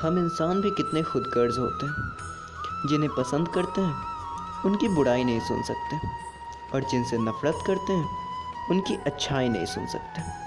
हम इंसान भी कितने खुदगर्ज होते हैं, जिन्हें पसंद करते हैं, उनकी बुराई नहीं सुन सकते, और जिनसे नफ़रत करते हैं, उनकी अच्छाई नहीं सुन सकते।